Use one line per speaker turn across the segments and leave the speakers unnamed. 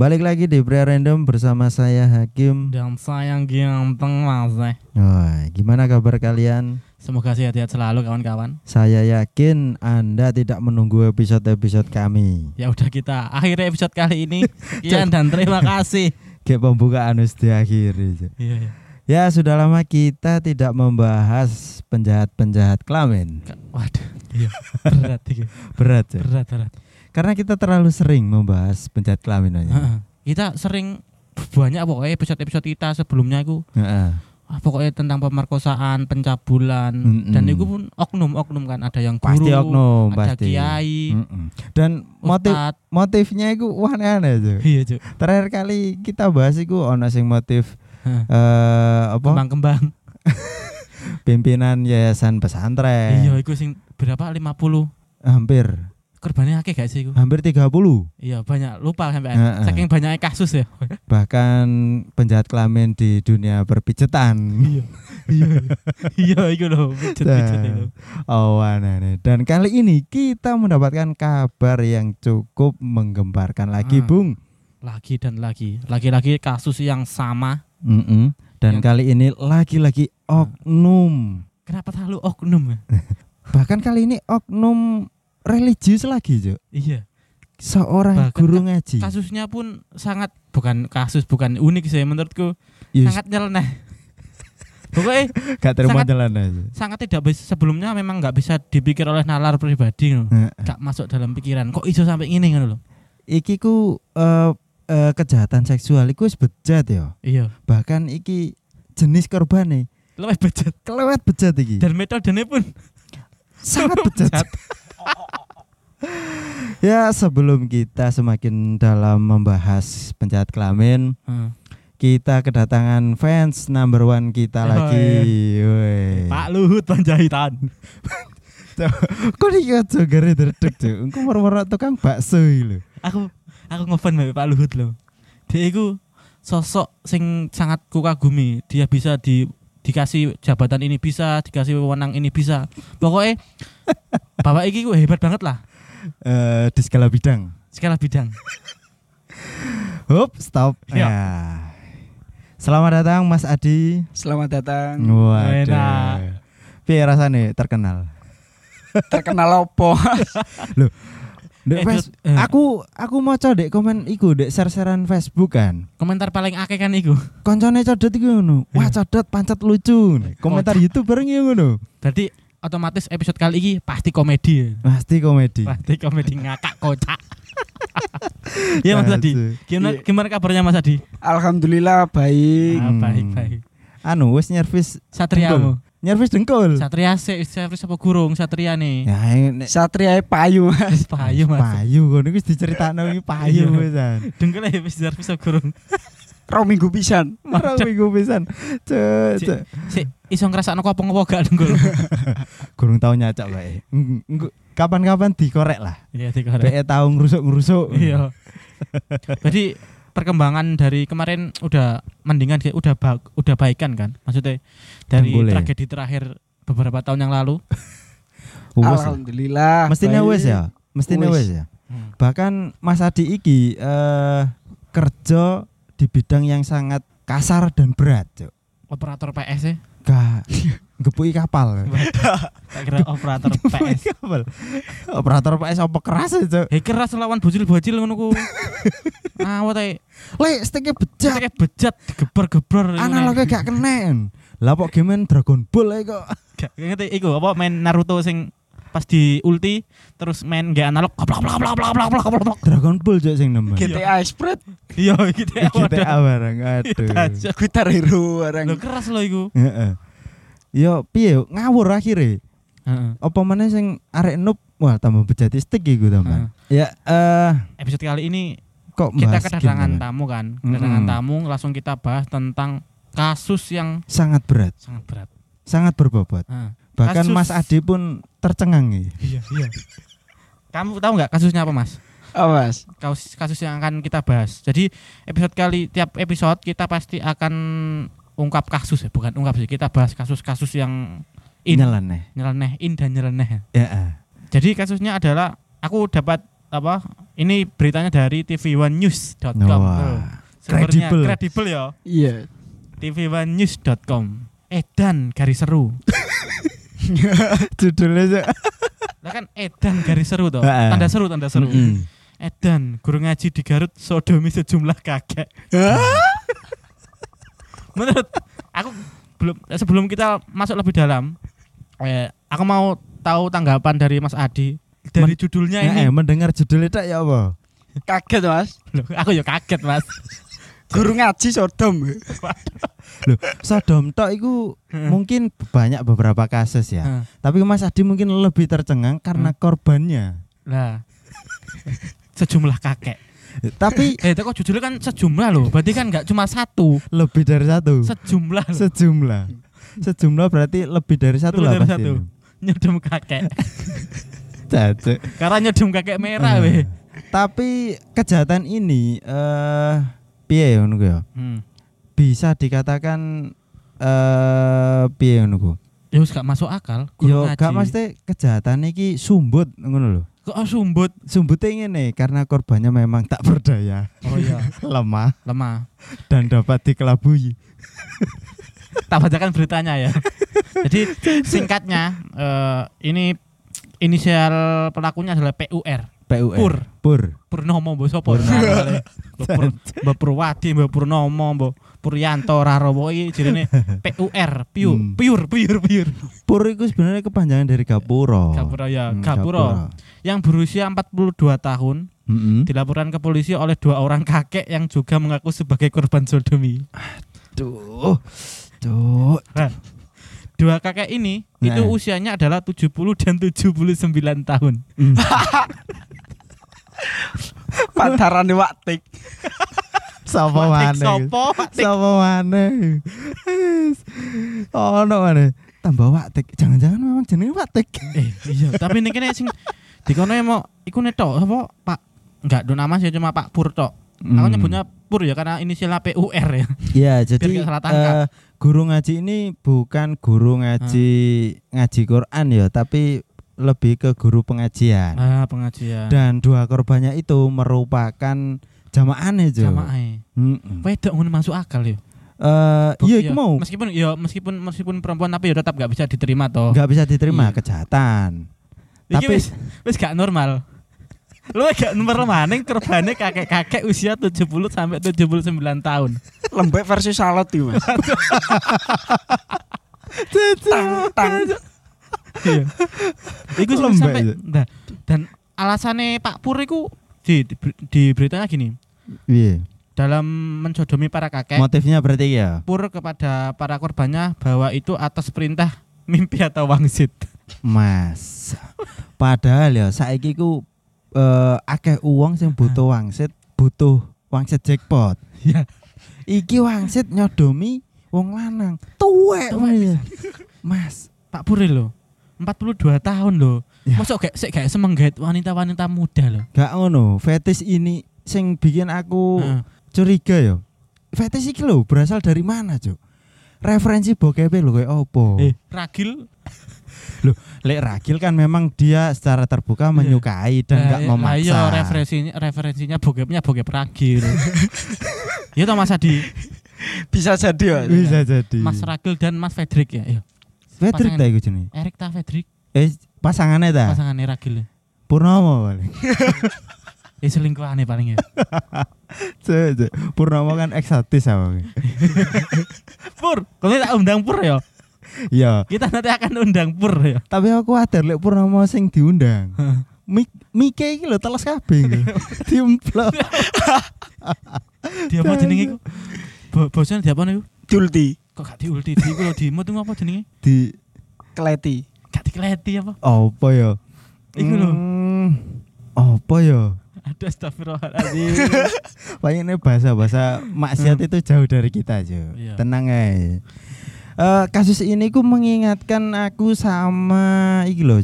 Balik lagi di Pria Random bersama saya Hakim.
Dan sayang ganteng mas.
Wah, gimana kabar kalian?
Semoga sehat-sehat selalu kawan-kawan.
Saya yakin Anda tidak menunggu episode-episode kami.
Ya udah kita akhiri episode kali ini. Sekian dan terima kasih.
Kayak pembukaan harus diakhiri.
Iya, iya.
Ya sudah lama kita tidak membahas penjahat-penjahat kelamin.
Waduh, iya. Berat iki.
Berat ya.
Berat, berat.
Karena kita terlalu sering membahas penjahat kelamin aja.
Kita sering banyak pokoknya episode-episode kita sebelumnya itu ah, pokoknya tentang pemerkosaan, pencabulan
Mm-mm.
dan itu pun oknum-oknum kan ada yang guru,
Pasti oknum,
ada
pasti.
kiai,
Mm-mm. Dan motif
ustad.
motifnya itu aneh-aneh tuh.
Iya.
Terakhir kali kita bahas itu ono sing motif eh apa
Kembang-kembang.
pimpinan yayasan pesantren.
Iya, itu sing berapa? 50
Hampir
korbannya akeh gak sih iku?
hampir 30.
Iya banyak lupa sampai
Heeh.
saking banyaknya kasus ya.
Bahkan penjahat kelamin di dunia perpijetan.
iya iya iya itu loh pijet pijet itu.
Oh aneh Dan kali ini kita mendapatkan kabar yang cukup menggemparkan lagi,
Ah.
Bung.
Lagi dan lagi lagi-lagi kasus yang sama.
Mm-mm. Dan
Yang-
kali ini lagi-lagi oknum.
Kenapa selalu oknum ya?
Bahkan kali ini oknum religius lagi, Jo.
iya.
Seorang
Bahkan
guru ngaji.
Kasusnya pun sangat bukan kasus bukan unik sih menurutku
Yes,
sangat nyeleneh. Pokoknya
gak terima aja.
sangat tidak bisa sebelumnya memang nggak bisa dipikir oleh nalar pribadi loh.
Heeh.
Gak masuk dalam pikiran. Kok iso sampai ini kan loh.
Iki ku eh, eh, kejahatan seksual iku wis bejat ya.
Iya.
Bahkan iki jenis korban nih
Lebih bejat
kelewat bejat iki.
dan metodenya pun
sangat bejat. ya sebelum kita semakin dalam membahas penjahat kelamin,
Heeh.
kita kedatangan fans number one kita lagi. Woi.
Pak Luhut Panjaitan.
Kok iki aja gare dredeg, Cuk. Engko moro-moro tukang bakso lho.
aku aku ngefan mbak Pak Luhut loh. Dia itu sosok sing sangat kukagumi. Dia bisa di dikasih jabatan ini bisa, dikasih wewenang ini bisa. Pokoknya bapak iki ku hebat banget lah
Eh di segala bidang.
segala bidang.
Hop, stop.
Ya.
Ya. Selamat datang Mas Adi.
Selamat datang.
Waduh.
Enak.
Piye rasane terkenal?
Terkenal opo?
Dek
Eh, eh.
aku aku mau dek komen iku dek share-sharean Facebook kan.
Komentar paling akeh kan iku.
Koncone codot iku ngono. Wah,
Iya.
codot pancet lucu. Komentar YouTube bareng ngono.
Berarti otomatis episode kali ini pasti komedi.
Pasti komedi.
Pasti komedi ngakak kocak. Iya Mas Adi. Gimana
Iya.
gimana kabarnya Mas Adi?
Alhamdulillah baik.
Ah,
Hmm.
baik baik.
Anu wis nyervis
Satriamu.
nyervis dengkul.
Satria sih, Satria apa gurung? Satria nih.
Ya nek
Satria payu mas.
Payu Mas.
payu ngono wis diceritakno iki payu
Iya.
wisan.
Dengkel ya wis servis gurung.
Rong minggu pisan.
Ora minggu pisan. Cek,
Si-
cek.
Si iso ngrasakno apa-apa gak.
Gurung tau nyacak bae. Kapan-kapan dikorek lah.
Iya dikorek.
Be tahu ngrusuk-ngrusuk.
Iya. Jadi perkembangan dari kemarin udah mendingan kayak udah ba- udah baikan kan? Maksudnya dari
Boleh.
tragedi terakhir beberapa tahun yang lalu.
Lah.
Alhamdulillah.
Mestinya wes ya. Mestinya
Wes.
wes ya. Bahkan Mas Adi iki eh kerja di bidang yang sangat kasar dan berat, Cuk.
Operator PS ya.
Gak gepuki kapal.
Tak kira operator PS.
kapal. Operator PS apa keras ya, Cuk?
Hei keras lawan bocil-bocil ngono ku. Awet ae.
Le, stiknya bejat.
Kayak bejat digeber-geber.
Analognya gak kenen. Lah kok game Dragon Ball ae kok.
Gak ngerti iku apa main Naruto sing pas di ulti terus main gak analog koplok koplok koplok koplok koplok koplok
Dragon Ball juga sing nembak
GTA iya. Spread.
Iya GTA iya,
GTA barang iya,
aduh.
Guitar Hero barang
lo keras lo iku.
Heeh. Yo piye? Ngawur akhirnya.
Heeh.
Apa mana sing arek noob? Wah tambah bejati stick iku tambah ya eh
episode kali ini
kok
kita kedatangan tamu kan? Kedatangan tamu langsung kita bahas tentang kasus yang
sangat berat.
Sangat berat.
Sangat berbobot. Bahkan
Kasus-
Mas Adi pun tercengang nih.
Iya, iya. Kamu tahu nggak kasusnya apa, Mas?
Oh mas.
Kasus kasus yang akan kita bahas. Jadi episode kali tiap episode kita pasti akan ungkap kasus ya, bukan ungkap sih. Kita bahas kasus-kasus yang in,
Nyeleneh.
nyeleneh, in dan nyeleneh.
Ya. eh.
Jadi kasusnya adalah aku dapat apa? Ini beritanya dari tv1news.com.
Wah,
Tuh. Sumbernya
kredibel.
kredibel ya.
Iya.
tv1news.com. Edan garis seru.
Judulnya aja.
Lah kan edan garis seru toh. Tanda seru, tanda seru.
Mm-mm.
Edan guru ngaji di Garut sodomi sejumlah kakek. Menurut aku belum sebelum kita masuk lebih dalam, eh, aku mau tahu tanggapan dari Mas Adi dari
Men-
judulnya ini.
eh, mendengar judulnya tak ya apa?
Kaget Mas.
Loh, aku ya kaget Mas.
Guru ngaji Sodom.
Loh, Sodom tok iku mungkin banyak beberapa kasus ya. Tapi Mas Adi mungkin lebih tercengang karena korbannya.
Lah. Sejumlah kakek.
Tapi
Eh, itu kok judulnya kan sejumlah loh. Berarti kan nggak cuma satu,
lebih dari satu.
sejumlah loh.
Sejumlah. Sejumlah berarti lebih dari satu
Lebih
lah
dari
pasti.
satu. Nyedem kakek. Karena nyedem kakek merah
Eh,
weh.
Tapi kejahatan ini eh piye ngono ku ya?
Hmm.
Bisa dikatakan eh piye ngono ku?
Ya wis gak masuk akal. guru
Yo
ngaji.
gak mesti kejahatan iki sumbut ngono lho.
Kok oh, sumbut?
Sumbutnya ngene karena korbannya memang tak berdaya,
Oh iya,
lemah
lemah.
dan dapat dikelabui.
Tak bacakan beritanya ya. Jadi singkatnya eh, ini inisial pelakunya adalah PUR.
PUR.
Pur.
Pur.
Purnomo mbok sapa? Mbok Pur- Mbok Purwadi, Mbok Purnomo, Mbok Puryanto Rarowo iki jenenge PUR, piu,
Hmm.
piur, piur, piur.
Pur itu sebenarnya kepanjangan dari Gapuro.
Gapura ya,
Hmm,
Gapura. Yang berusia 42 tahun
Mm-mm.
dilaporkan ke polisi oleh dua orang kakek yang juga mengaku sebagai korban sodomi.
Duh. Duh.
Dua kakek ini itu
Nah.
usianya adalah 70 dan 79 tahun.
Mm.
Pantaran waktik.
Sapa
Wadik
maneh?
sopo?
Sapa maneh? Oh, no maneh. Tambah waktik. Jangan-jangan memang jenenge waktik.
Eh, iya, tapi ini kene sing dikono mau iku netok apa Pak enggak do nama sih cuma Pak Pur tok. Aku
Hmm.
nyebutnya Pur ya karena inisialnya PUR ya.
Ya, jadi
nggak
eh, guru ngaji ini bukan guru ngaji ngaji Quran ya, tapi lebih ke guru pengajian.
Ah, pengajian.
Dan dua korbannya itu merupakan jamaah Jo.
Jamaah. Wedok ngono masuk akal ya.
Eh, iya
Iya,
iku mau
Meskipun ya meskipun meskipun perempuan tapi ya tetap gak bisa diterima toh.
nggak bisa diterima
Iya.
kejahatan.
Iki
Tapi
wis wis gak normal. Lu gak normal maning korbane kakek-kakek usia 70 sampai 79 tahun.
Lembek versi salad iki, Mas. tang tang.
Iya. Iku sampai
itu.
nah, dan alasannya Pak Pur iku di, di, di beritanya gini.
iya.
Dalam mensodomi para kakek,
Motifnya berarti ya.
Pur kepada para korbannya bahwa itu atas perintah mimpi atau wangsit.
Mas. Padahal ya saiki ku eh, akeh uang sing butuh wangsit, butuh wangsit jackpot.
Iya.
Iki wangsit nyodomi wong lanang. Tuwek. Mas.
Pak Pur lho. 42 tahun loh.
Ya.
Masa gak sik gak semenggait wanita-wanita muda loh.
Gak ngono, fetis ini sing bikin aku
Heeh.
curiga ya. Fetis iki lho berasal dari mana, Cuk? Referensi bokep lho kayak opo?
Eh, ragil
Lek Ragil kan memang dia secara terbuka menyukai dan nggak
Eh,
memaksa.
Ayo referensinya referensinya bokepnya bokep ragil. Iya toh Mas Adi,
Bisa jadi ya.
Bisa jadi.
Mas Ragil dan Mas Fedrik ya. Iya.
Fedrik
pasangan-
ta iku jenenge?
Erik ta Fedrik
Eh pasangannya ta?
pasangannya Ragil.
Purnomo paling.
Ya selingkuhannya paling ya.
Cuk. Purnomo kan eksotis apa.
Pur, kalau tak undang Pur ya.
Iya,
Kita nanti akan undang Pur ya.
tapi aku khawatir lek Purnomo sing diundang. Mik Mike iki lho teles kabeh iki. Diemplok.
Dia apa jenenge iku? Bo bosnya dia apa niku?
Julti,
Kok gak diulti? Di iku lho di tuh apa jenenge?
Di
Kleti.
Gak dikeleti apa?
apa ya?
Iku lho.
Hmm, Apa ya?
Ada astagfirullahaladzim.
Ini bahasa-bahasa maksiat itu jauh dari kita aja.
Iya.
Tenang aja. Eh, kasus ini ku mengingatkan aku sama iki loh.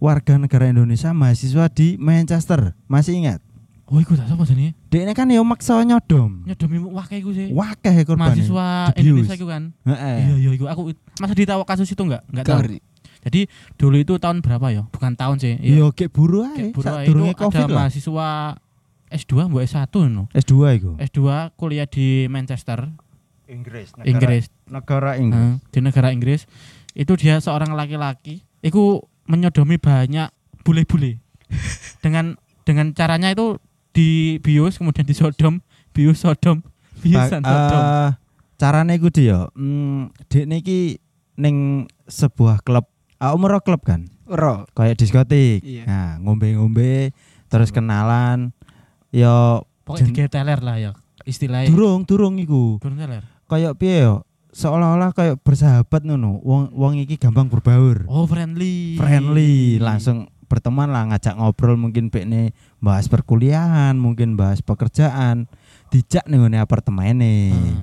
Warga negara Indonesia mahasiswa di Manchester. Masih ingat?
Oh, iku tak sapa jenenge?
Ini kan ya maksa nyodom.
Nyodomi wakil iku sih.
Wakeh korban.
Mahasiswa. Indonesia iku kan.
Heeh.
Iya iya iku aku masa ditahu kasus itu enggak? Enggak tahu. Jadi dulu itu tahun berapa ya? Bukan tahun sih.
Iya, kayak buru ae.
Kayak buru ae. Itu
Covid
ada
lah.
mahasiswa S2 mbok S1 no.
S2 iku.
S2 kuliah di Manchester,
Inggris,
Inggris.
Negara Inggris.
Heeh, di negara Inggris. Itu dia seorang laki-laki, itu menyodomi banyak bule-bule. dengan dengan caranya itu di bius kemudian disodom, bius sodom, bius
Ba-
sodom.
eh, carane iku dia, mm, dek niki ning sebuah klub, ah umur klub kan,
Ro.
kayak diskotik.
Iya.
Nah, ngombe-ngombe terus kenalan. Yo
Pokoknya teler lah ya istilahnya.
durung durung iku.
Durung teler.
Kayak piye yo? Seolah-olah kayak bersahabat ngono. Wong wong iki gampang berbaur.
Oh friendly.
Friendly, langsung berteman lah ngajak ngobrol mungkin bekne bahas perkuliahan, mungkin bahas pekerjaan. Dijak ning ngene apartemene.
Heeh.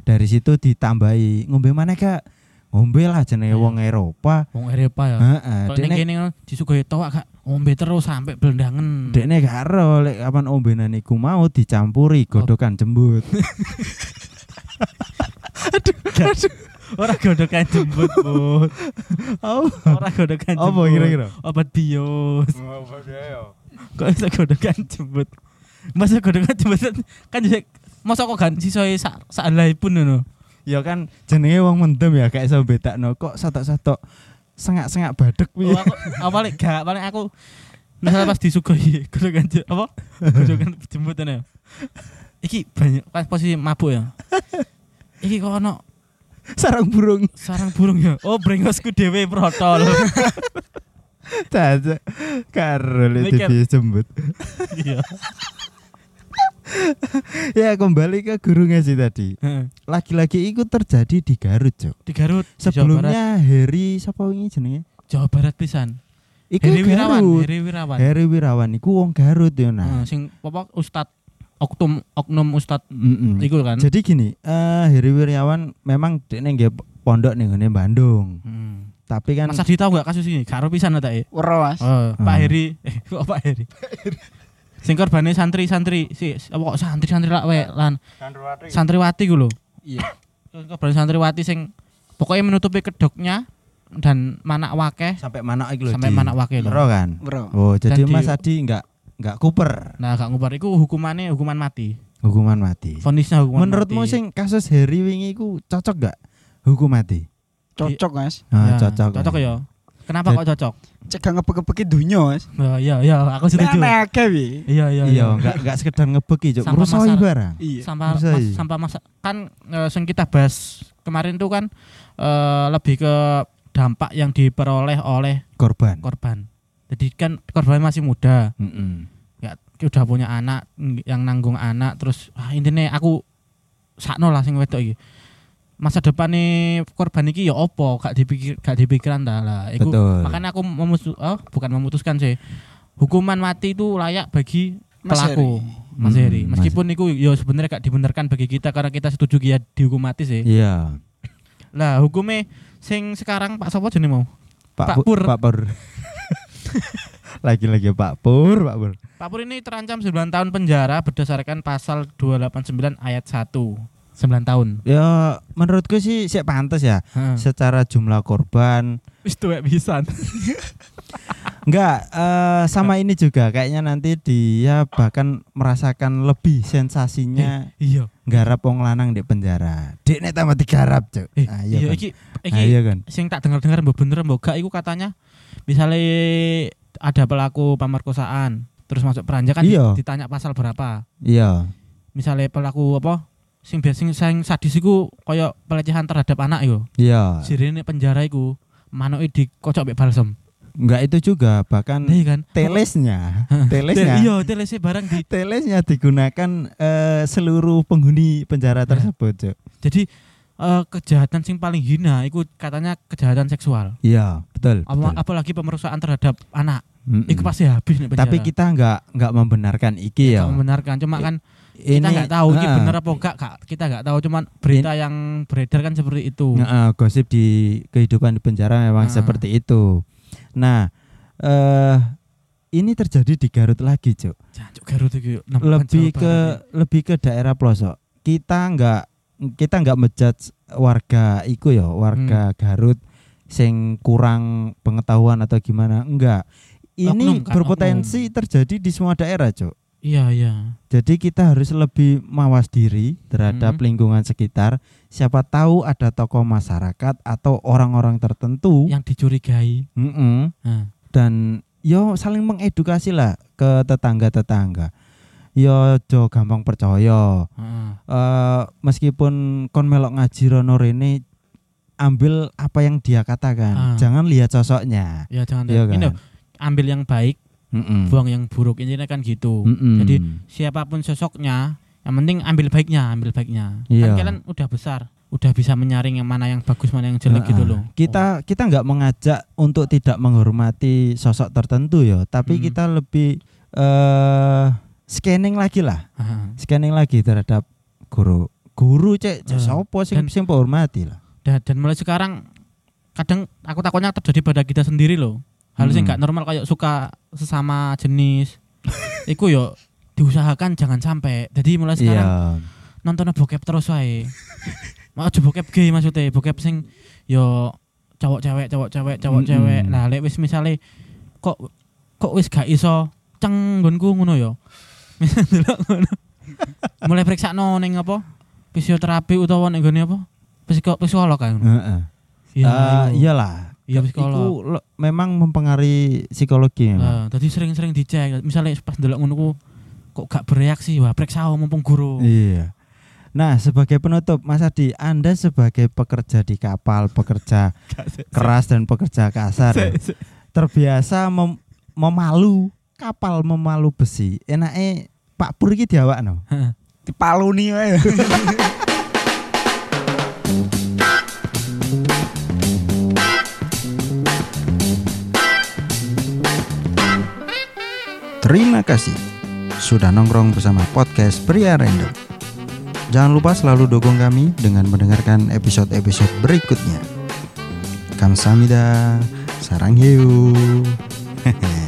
Dari situ ditambahi ngombe mana kak? Ngombe lah jenenge
Iya.
wong Eropa.
Wong Eropa ya.
Heeh, dekne
kene disuguhi toa gak ngombe terus sampai blendangen.
dekne gak ero lek kapan ombenan iku mau dicampuri godokan jembut.
Ora godokan jembut, Bu.
Oh,
Ora godokan jembut.
apa kira-kira?
Obat bios. Kok iso godokan jembut? Masa godokan jembut kan jadi masa kok gan sisoe sak sak pun ngono.
Ya kan jenenge wong mendem ya gak iso bedakno kok satok-satok sengak-sengak badek
Oh,
piye.
aku apa paling gak paling aku misalnya pas disuguhi godokan apa? Godokan jembut ya. Iki banyak pas posisi mabuk ya. Iki kok ono
Sarang burung.
sarang burung ya. Oh, brengosku dhewe protol.
Caca. Karo le
Mikir.
TV jembut.
Iya.
Ya kembali ke gurungnya sih tadi. Lagi-lagi itu terjadi di Garut, Cok.
Di Garut.
Sebelumnya Heri siapa wingi jenenge?
Jawa Barat pisan.
Iku
Heri Wirawan. Heri Wirawan.
Heri Wirawan iku wong Garut ya nah.
Heeh, sing apa Ustad Oknum Oknum Ustad
Mm-mm.
iku kan.
Jadi gini, eh Heri Wirawan memang dekne nggih pondok ning ngene Bandung.
Hmm.
Tapi kan
Mas Adi tahu gak kasus ini? Karo pisan ta e.
Ro, Mas.
Oh, Pak
Hmm.
Heri. Eh, kok Pak Heri? Sing korbane santri-santri, si apa kok santri-santri lak we lan santriwati ku lho.
Iya.
Korban santriwati sing pokoknya menutupi kedoknya dan manak wakeh
sampai mana iki lho.
sampai
di-
manak wakeh lho.
Kan.
Ro.
Oh, jadi
Dan di-
Mas Adi enggak enggak kuper
Nah, gak ngubar iku hukumannya hukuman mati.
hukuman mati.
Vonisnya hukuman
Menurutmu
mati.
sing kasus Heri wingi iku cocok gak hukum mati?
Cocok, Mas.
Ah,
Ya,
cocok.
Cocok ya. Kenapa kok cocok?
Cegah ngebek-ngebeki dunya, Mas.
Oh, iya iya aku setuju.
Nek akeh.
Iya iya
Iya, enggak enggak sekedar ngebeki, Cuk.
Masal.
barang.
Iya.
Sampah mas, sampah masa kan eh, sing kita bahas kemarin tuh kan eh, lebih ke dampak yang diperoleh oleh
Korban.
korban. Jadi kan korban masih muda,
Mm-mm.
ya udah punya anak ng- yang nanggung anak terus ah, intinya aku sakno lah sing wedok iki. Masa depan nih korban iki ya opo gak dipikir gak dipikiran dah lah. Iku
Betul.
makanya aku memutus oh, bukan memutuskan sih. Hukuman mati itu layak bagi pelaku. Mas
Hmm,
Heri.
Mas-
Meskipun itu ya sebenarnya gak dibenarkan bagi kita karena kita setuju dia dihukum mati sih.
Iya.
Lah hukumnya sing sekarang Pak Sopo jenenge mau? Pak
Pak.
Pur.
Pak Pur. Lagi-lagi Pak Pur, Pak Pur.
Pak Pur ini terancam 9 tahun penjara berdasarkan pasal 289 ayat 1. 9 tahun.
Ya menurutku sih sih pantas ya.
Heeh.
Secara jumlah korban
Wis tuwek pisan.
Enggak, eh, sama ini juga kayaknya nanti dia bahkan merasakan lebih sensasinya
Iya.
garap wong lanang di penjara. Dek nek tambah digarap, Cuk.
Eh,
Ah,
iya
kan?
iki
Ah,
iki
iya kan.
sing tak dengar-dengar mbok bener mbok gak iku katanya misalnya ada pelaku pemerkosaan terus masuk peranjak kan di-
Iya.
ditanya pasal berapa.
Iya.
Misalnya pelaku apa sing biasa sing, sing sadis iku kaya pelecehan terhadap anak yo.
Iya.
Sirene penjara iku manoke dikocok mbek balsem.
Enggak itu juga bahkan
Nah, iya kan.
telesnya,
Tel-
telesnya.
Iya, telesnya barang di
Telesnya digunakan eh, seluruh penghuni penjara
Nah.
tersebut, Cuk.
Jadi eh, kejahatan sing paling hina itu katanya kejahatan seksual.
Iya, betul.
Apa-
betul.
apalagi pemerkosaan terhadap anak.
Mm-mm.
Itu pasti habis nih penjara.
Tapi kita enggak enggak membenarkan iki ya.
Nggak membenarkan cuma
I-
kan kita nggak tahu ini
ah,
bener apa enggak Kak. Kita nggak tahu cuman berita yang beredar kan seperti itu.
Heeh, gosip di kehidupan di penjara memang
Ah.
seperti itu. Nah, eh ini terjadi di Garut lagi, Cuk.
Garut itu
Lebih ke lebih ke daerah pelosok. Kita enggak kita enggak menjudge warga iku ya, warga
Hmm.
Garut sing kurang pengetahuan atau gimana enggak ini
Oknum, kan,
berpotensi terjadi di semua daerah cok
Iya, iya.
jadi kita harus lebih mawas diri terhadap
Mhm.
lingkungan sekitar siapa tahu ada tokoh masyarakat atau orang-orang tertentu
Yang dicurigai.
Mm-mm.
Nah,
dan yo saling mengedukasi lah ke tetangga-tetangga yo jo gampang percaya
heeh.
eh meskipun kon melok ngaji rono rene ambil apa yang dia katakan
Ah.
jangan lihat sosoknya
Ya jangan ini
kan?
loh, ambil yang baik,
Mm-mm.
buang yang buruk. Intinya kan gitu.
Mm-mm.
Jadi siapa pun sosoknya, yang penting ambil baiknya, ambil baiknya.
Iya.
Kan kalian udah besar, udah bisa menyaring yang mana yang bagus, mana yang jelek gitu loh.
kita kita nggak mengajak untuk tidak menghormati sosok tertentu ya tapi
Hmm.
kita lebih eh scanning lagi lah.
Heeh.
scanning lagi terhadap guru. Guru cek cek
Ah.
sopo sing
Dan-
sing hormati lah.
Dan, dan mulai sekarang kadang aku takutnya terjadi pada kita sendiri loh. Yang
Hmm.
nggak normal kayak suka sesama jenis. Iku yo diusahakan jangan sampai. Jadi mulai sekarang
iya
nontonnya bokep terus wae. Mau aja bokep gay maksudnya. Bokep sing yo cowok cewek cowok cewek cowok cewek. Nah lek wis misale kok kok wis gak iso ceng nggonku ngono yo mulai periksa no ning apa fisioterapi utawa ning gone apa psiko psikolog kan
Heeh.
iya
Eh,
iku.
iyalah
Iya,
Iku
psikolog.
lo- memang mempengaruhi psikologi memang.
Nah, tadi sering-sering dicek misalnya pas ndelok ngono ku kok gak bereaksi wah periksa mumpung guru
Iya. Nah, sebagai penutup, Mas Adi, Anda sebagai pekerja di kapal, pekerja keras dan pekerja kasar, ya, terbiasa mem- memalu kapal memalu besi. Enaknya Pak Pur iki diawakno.
Dipaluni wae.
Terima kasih sudah nongkrong bersama podcast Pria Random. Jangan lupa selalu dukung kami dengan mendengarkan episode-episode berikutnya. Kamsahamnida, sarang hiu.